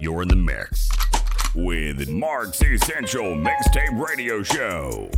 You're in the mix with Mark's Essential Mixtape Radio Show.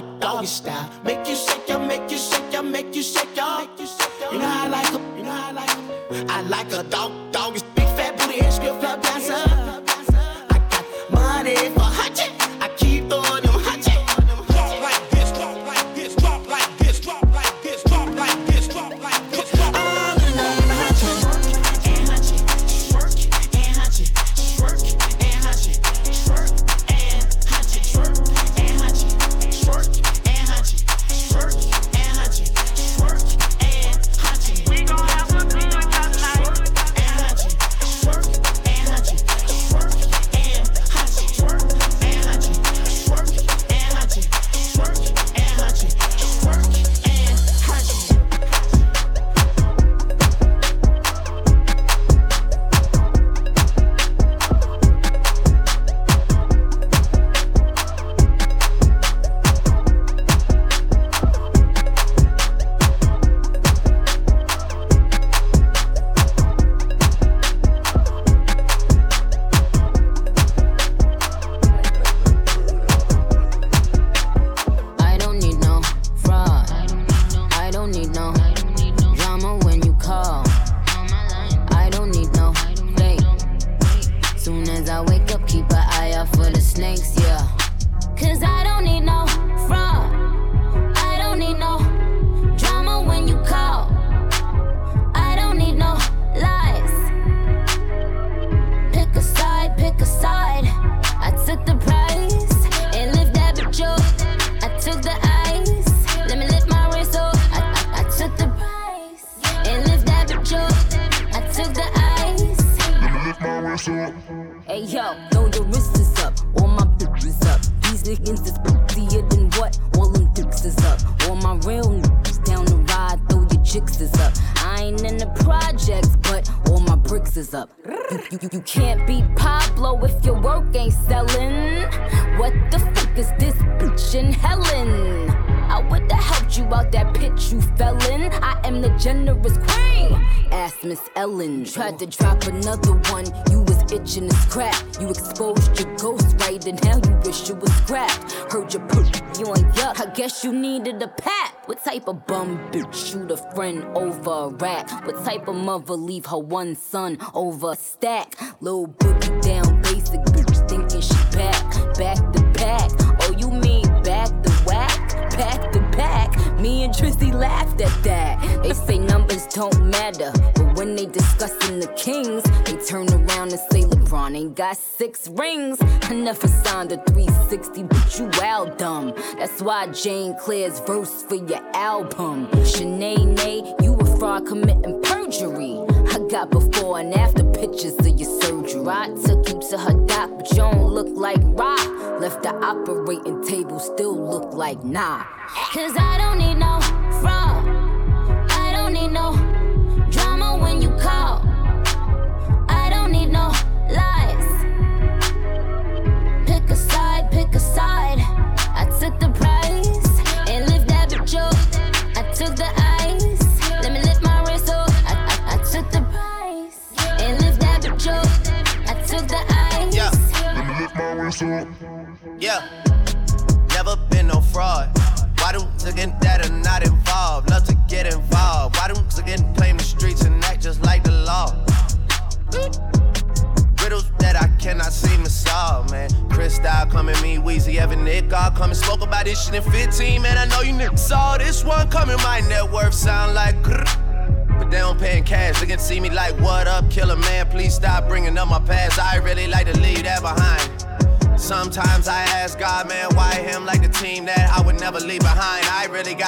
dog, doggy style. Make you shake, ya, make you shake, ya, make you shake, ya. You know how I like her, you know how I like her. I like her dog, doggy, big fat booty and script flat dancer. Tried to drop another one. You was itching to scrap. You exposed your ghost right, and now you wish you was scrapped. Heard you put you on yuck. I guess you needed a pat. What type of bum bitch shoot a friend over a rat? What type of mother leave her one son over a stack? Little boogie down basic bitch thinking she back, back to back. Me and Trissy laughed at that. They say numbers don't matter. But when they discussing the Kings, they turn around and say LeBron ain't got six rings. I never signed a 360, but you out dumb. That's why Jane Claire's verse for your album. Shanae, you a fraud committing perjury. Got before and after pictures of your surgery. I took you to her doc, but you don't look like rock. Left the operating table, still look like nah. Cause I don't need no fraud. I don't need no drama when you call.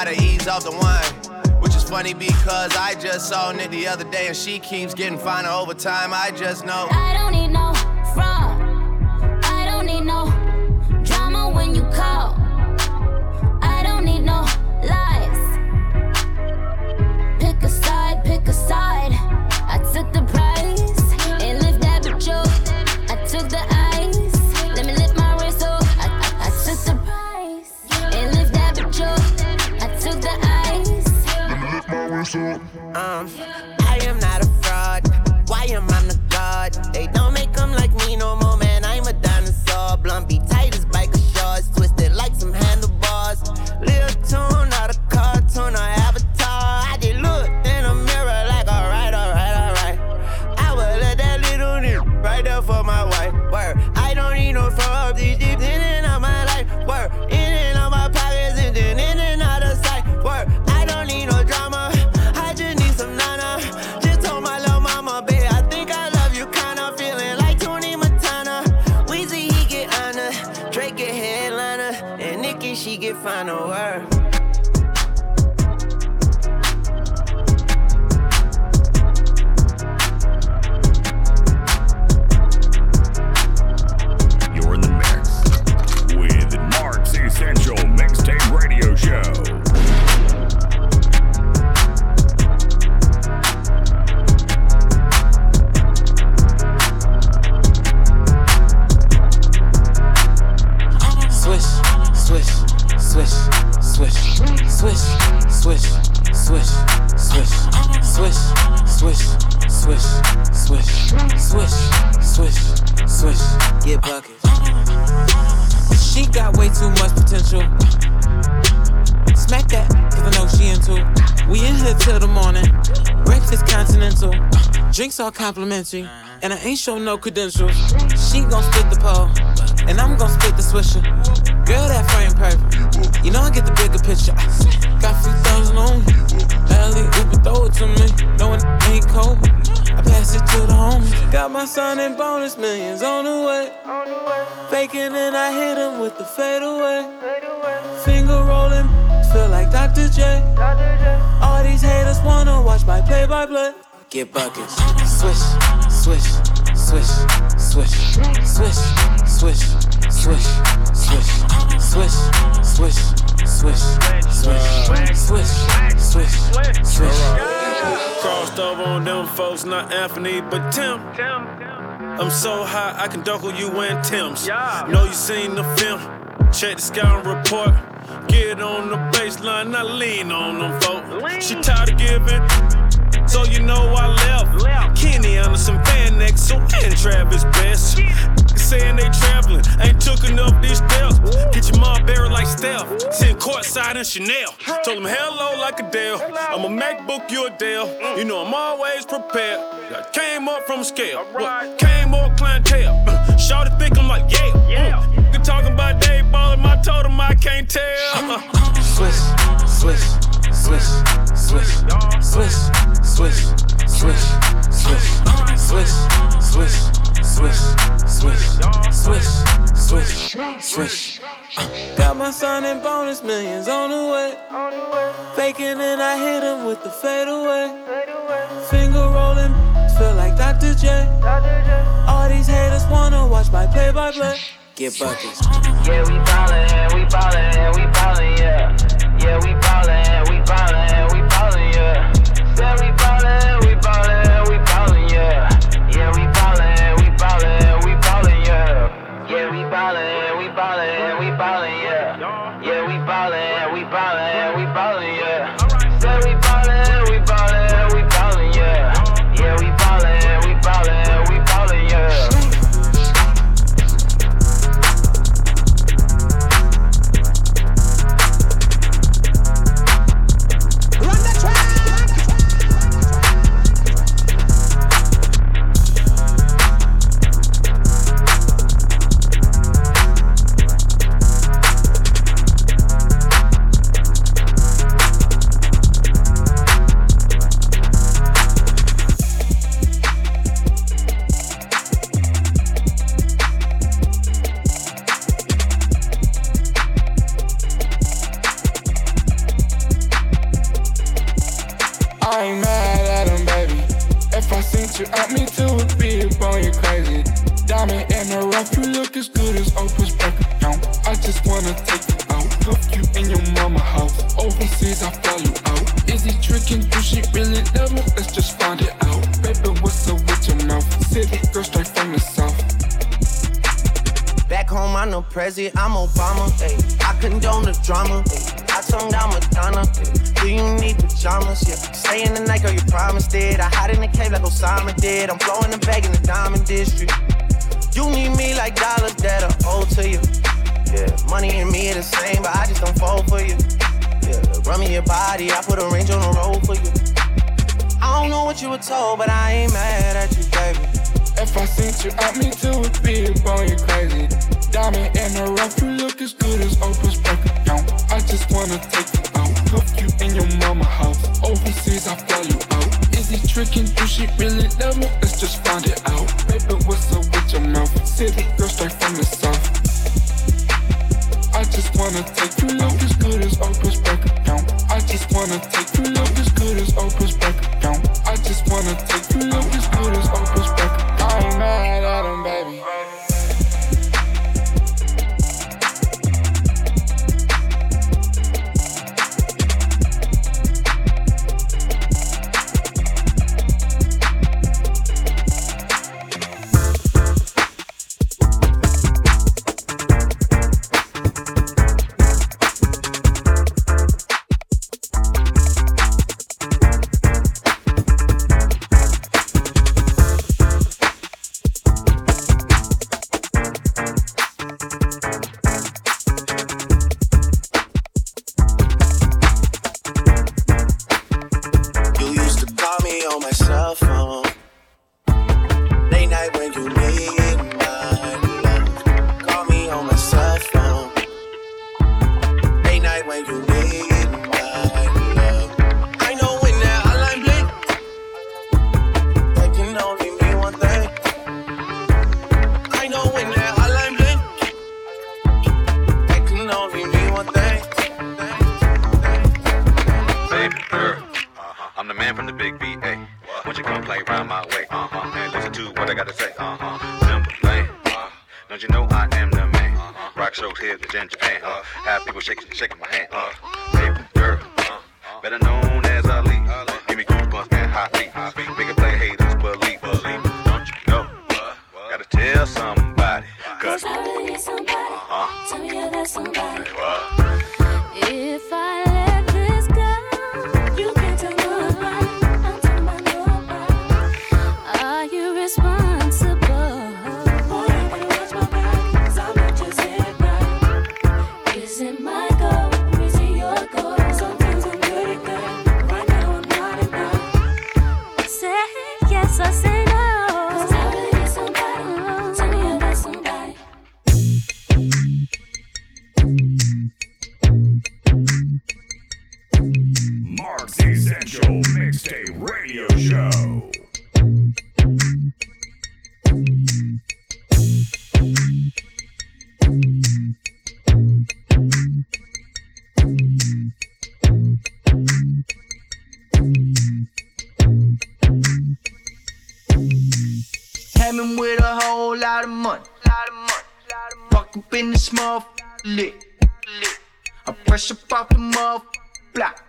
Gotta ease off the wine. Which is funny because I just saw Nick the other day and she keeps getting finer over time. I just know. I don't need no all complimentary. Uh-huh. And I ain't show no credentials. She gon' split the pole. And I'm gon' split the swisher. Girl, that frame perfect. You know I get the bigger picture. Got few thousand on me. Alley Uber, throw it to me. No Knowing ain't cold. I pass it to the homies. Got my son in bonus millions on the way. Faking and I hit him with the fadeaway. Finger rolling, feel like Dr. J. All these haters wanna watch my play by play. Get buckets. Swish, swish, swish, swish, swish, swish, swish, swish, swish, swish, swish, swish, swish, swish, swish. Crossed over on them folks, not Anthony, but Tim. I'm so high, I can duckle you in Tim's. Know you seen the film, check the scout report. Get on the baseline, I lean on them folks. She tired of giving, so you know I left. Kenny Anderson, Van Exel, so and Travis Best. Saying they traveling, ain't took enough these steps. Get your mom buried like Steph. Sitting courtside in Chanel. Told him hello like Adele. I'm a MacBook, you a Dell. You know I'm always prepared. I came up from scale. What? Came up clientele. Shorty think I'm like, yeah. yeah. You talking about Dave Ballin', I told him I can't tell. swish, swish, swish, swish, swish, swish, swish, swish, swish, swish, swish, swish, swish. Got my son and bonus millions on the way. Faking and I hit him with the fade away. Finger rolling, feel like Dr. J. All these haters wanna watch my play by play. Get buckets. Yeah, we ballin', we ballin', we ballin', yeah. Yeah, we ballin' we ballin', yeah. Said we cell phone. Lit. I press up off the motherfucker block.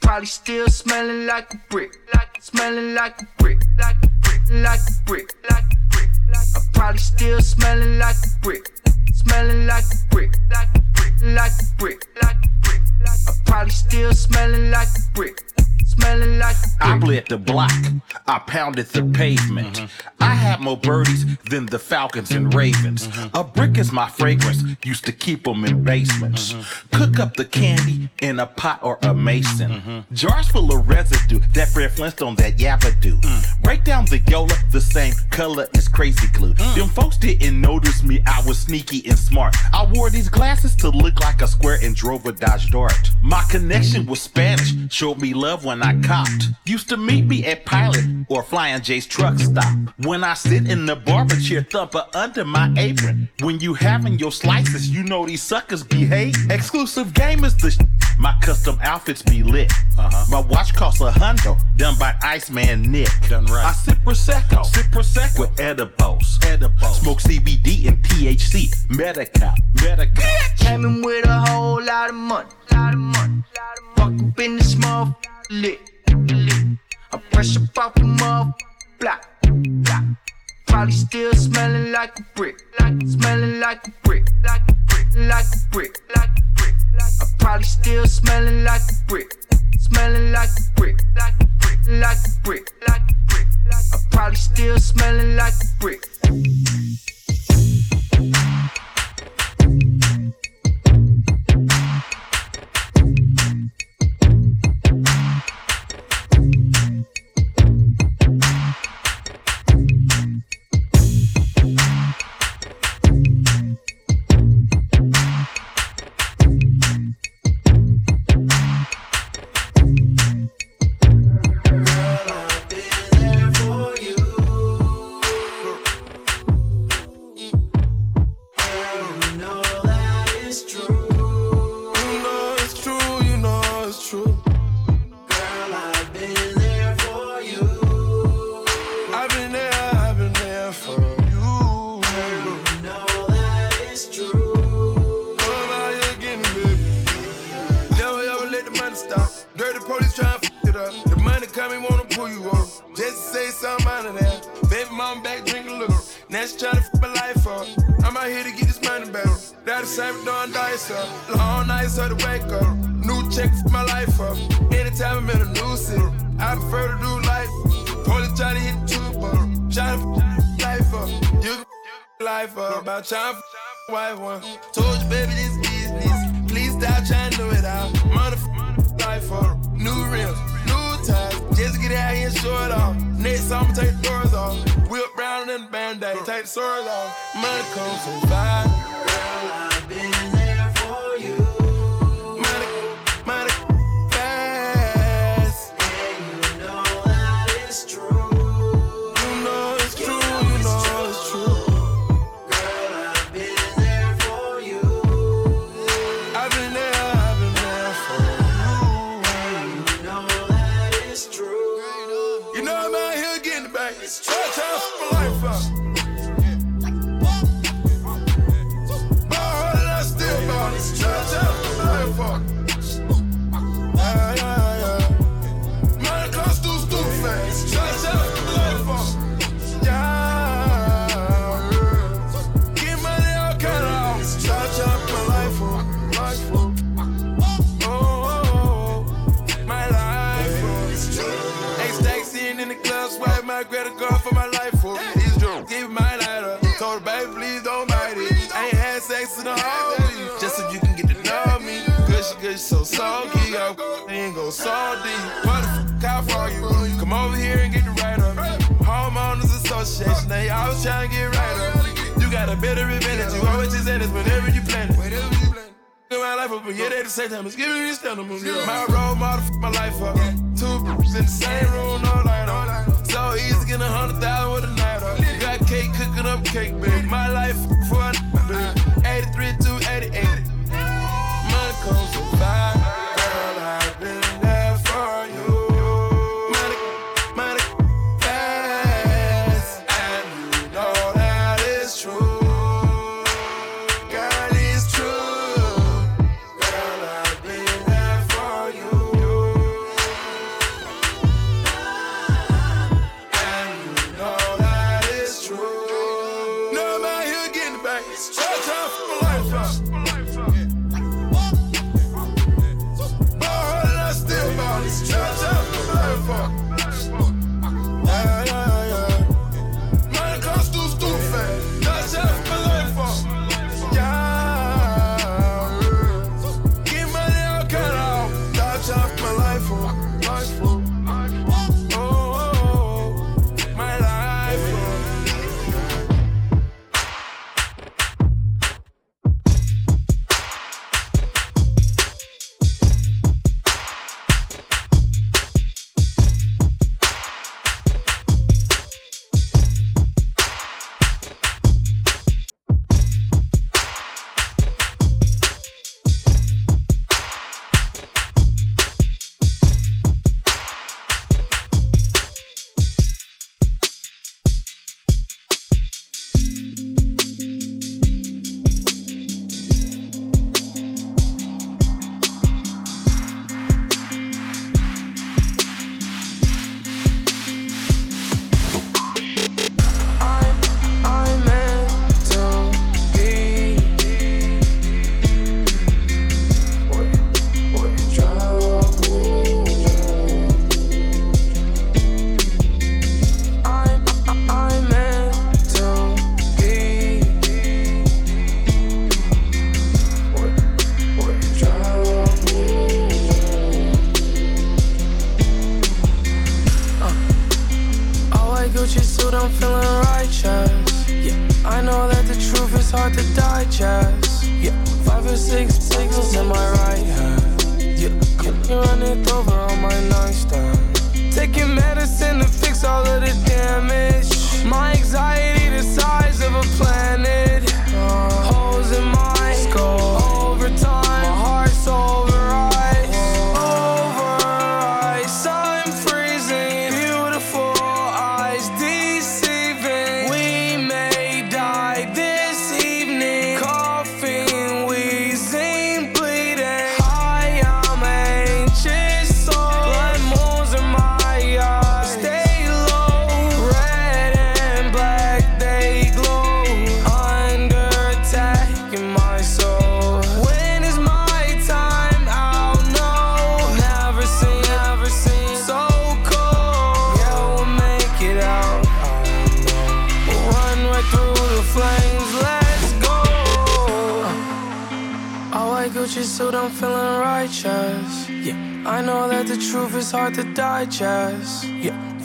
Probably still smelling like a brick. Smelling like a brick. Like a brick. Like a brick. Like a brick. I probably still smelling like a brick. Smelling like a brick. Like a brick. Like a brick. Like a brick. I probably still smelling like a brick. Smelling like a I bled the block. I pounded the pavement. Mm-hmm. I had more birdies than the Falcons and Ravens. Mm-hmm. A brick is my fragrance. Used to keep them in basements. Mm-hmm. Cook up the candy in a pot or a mason. Jars full of residue. That Fred Flintstone, that Yabba Break mm. down the Yola, the same color as Crazy Glue. Mm. Them folks didn't notice me. I was sneaky and smart. I wore these glasses to look like a square and drove a Dodge Dart. My connection with Spanish. Showed me love when I copped. Used to meet me at Pilot or Flying J's truck stop. When I sit in the barber chair, thumper under my apron. When you having your slices, you know these suckers behave. Exclusive game is the sh- My custom outfits be lit. Uh-huh. My watch costs a hundo, done by Iceman Nick. Done right. I sip Prosecco, sip Prosecco with edibles. Edibles. Smoke CBD and THC. Medical. Medical. Came in with a whole lot of money. Lot of money. Fuck up in this motherfucker lit. lit. I press up off the motherfucker block. block. Probably still smelling like a brick. Like smelling like a brick. Like a brick. Like a brick. Like a brick. I probably still smelling like a brick. Smelling. Like a brick. Just to say something out of there. Baby mom back drinking little, Now she trying to f my life up. I'm out here to get this money back. Daddy same doing dice up. Long nights so to wake up. New check for my life up. Anytime I'm in a new city, I prefer to do life. Police try to hit the tube. Trying to life up. You can life up. About trying to f wife one. Told you, baby, this business. Please stop trying to do it out. Mother f life up. New rims, get out here it off. Next summer, take the doors off. Whip round in the band-aid. Take the swords off. Money comes so fast. sex to the homies, just so you can get to know me. Gush, gush, so soggy, I ain't go salty. What the fuck I for you? Come over here and get the right up. Homeowners Association, they always trying to get right up. You got a better advantage, you always just at this whenever you plan it my life up, but yeah, they the same time. It's giving me this down My role model, f- my life up. Two bitches in the same room, no light on. So easy getting a hundred thousand with a night up. Got cake, cooking up cake, baby. My life for a baby. 83 to 88. Money comes with fire.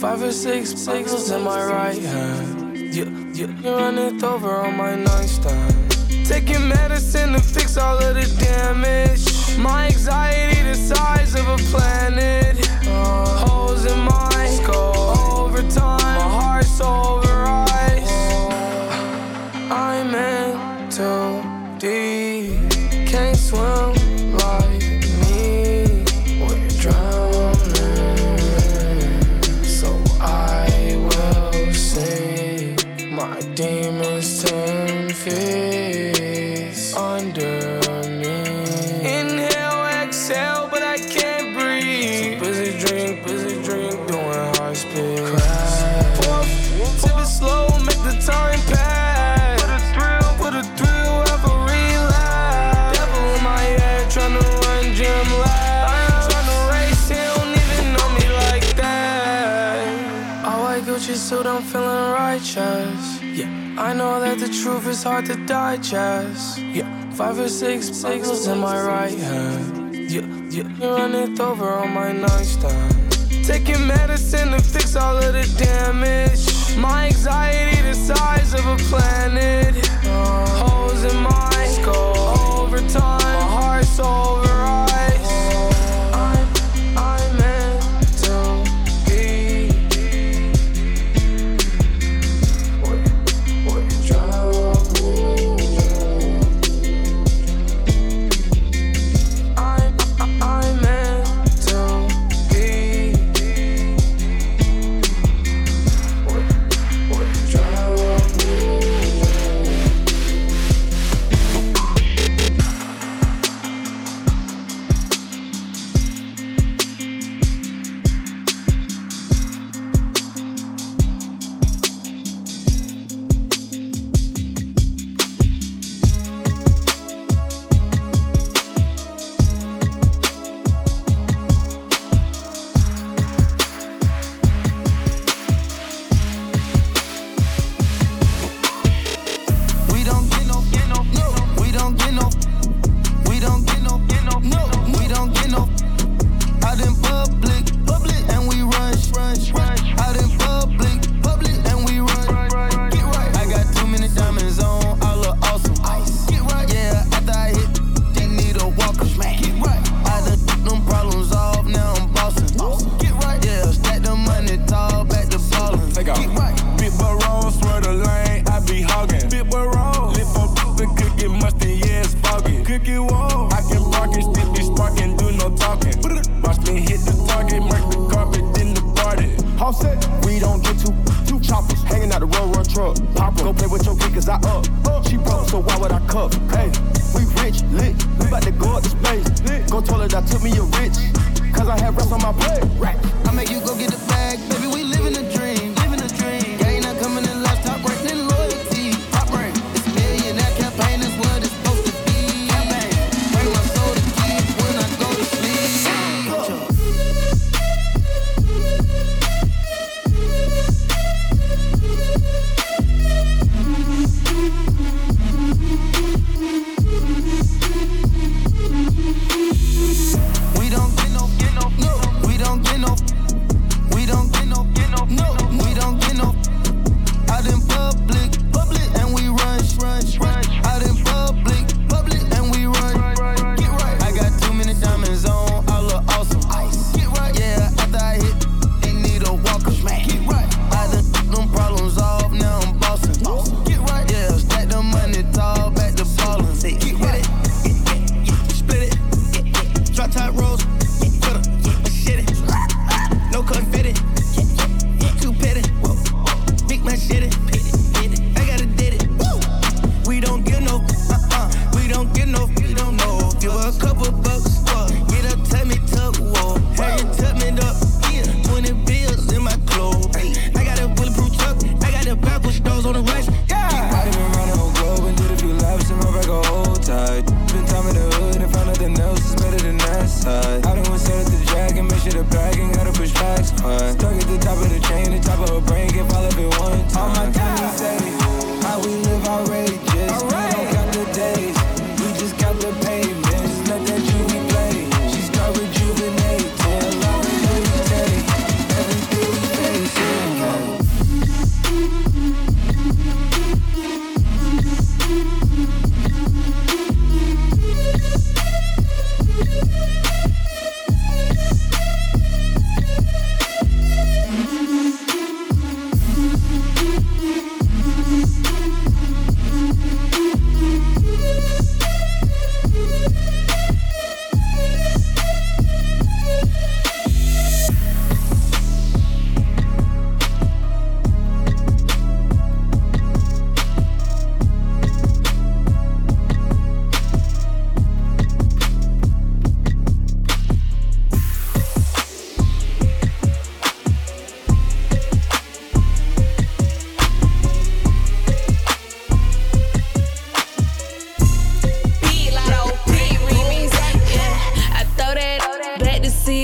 Five or six singles in my right hand. You, you, you run it over on my nightstand. Taking medicine to fix all of the damage. I know that the truth is hard to digest. Yeah, five or six pixels in my right hand. Yeah, yeah, run it over on my nightstand. Taking medicine to fix all of the damage. My anxiety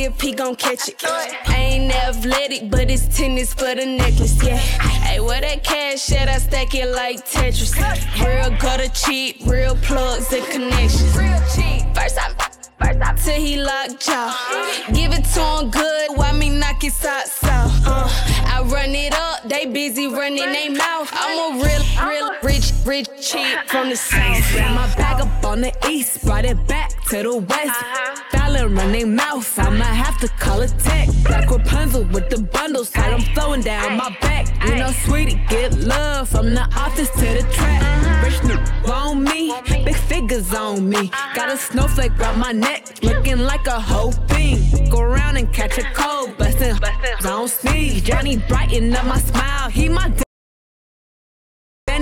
if he gon' catch it. I ain't athletic, but it's tennis for the necklace, yeah. Hey, where that cash at? I stack it like Tetris. Real gutter cheap, real plugs and connections. Real cheap. First I till he locked jaw. Give it to him good, why me knock his socks off? Uh, I run it up, they busy running they mouth. I'm a real, real, rich, rich cheap from the south. Ran my bag up on the east, brought it back to the west. Fallon run they mouth, I'ma have to call it tech. Black Rapunzel with the bundles, got them flowing down my back. You know, sweetie, get love from the office to the track. Rich nigga on me, big figures on me. Got a snowflake round my neck, looking like a whole thing. Go around and catch a cold, bustin', don't sneeze. Johnny brighten up my smile, he my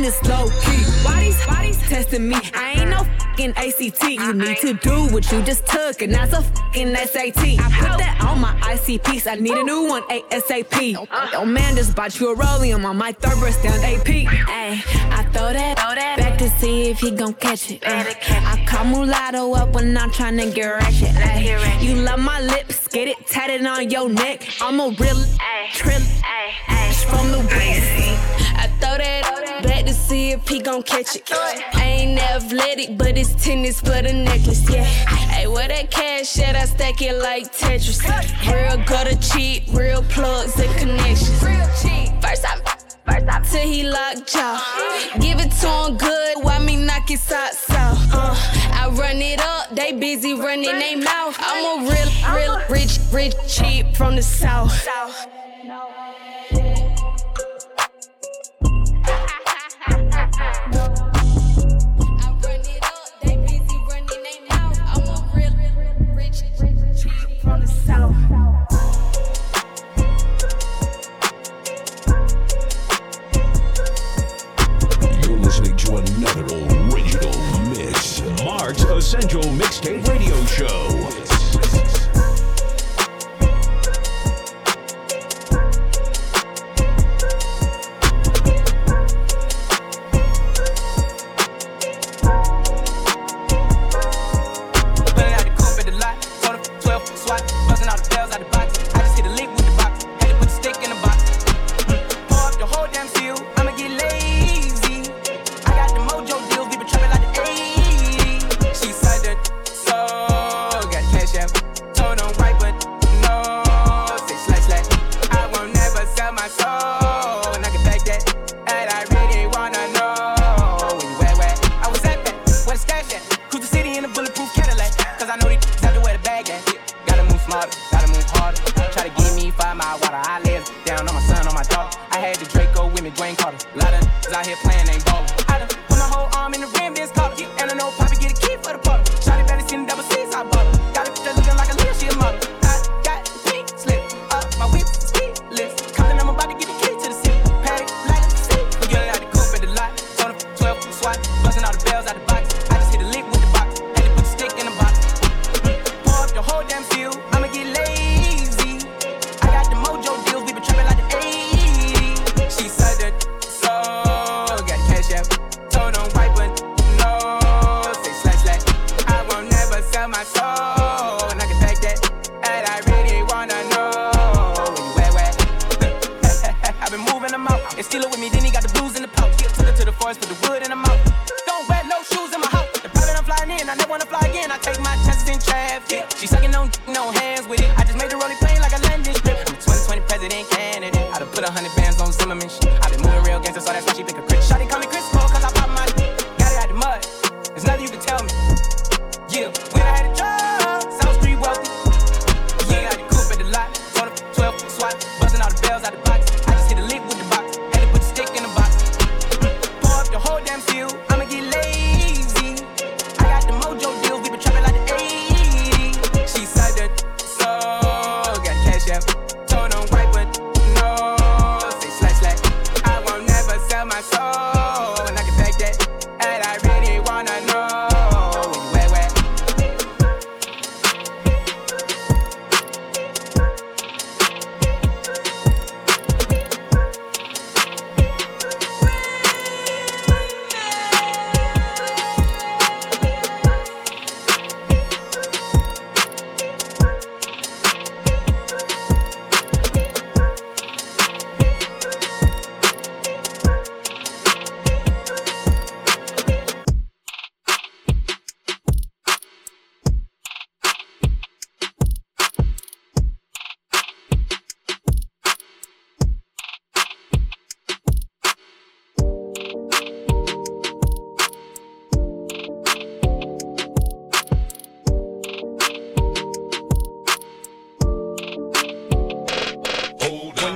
it's low key. Bodies, bodies testing me. I ain't no fucking ACT. You need to do what you just took, and that's a fucking SAT. I put that on my ICPs. I need a new one ASAP. Oh man, just bought you a rollium on my third breast down AP. Ay, I throw that, throw that back to see if he gon' catch it. Uh, I call mulatto up when I'm tryna get ratchet. Ay, you love my lips, get it tatted on your neck. I'm a real trill from the waist. I throw that to see if he gon' catch it. I ain't athletic, but it's tennis for the necklace, yeah. Hey, where that cash at? I stack it like Tetris. Real gutter cheap, real plugs and connections. First I till he locked jaw. Give it to him good, why me knock his socks off? Uh, I run it up, they busy running they mouth. I'm a real, real, rich, rich, cheap from the south. You're listening to another original mix. Mark's Essential Mixtape Radio Show.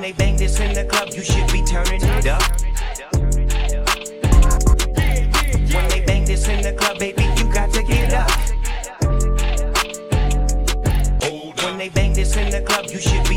When they bang this in the club, you should be turning it up. When they bang this in the club, baby, you got to get up. When they bang this in the club, you should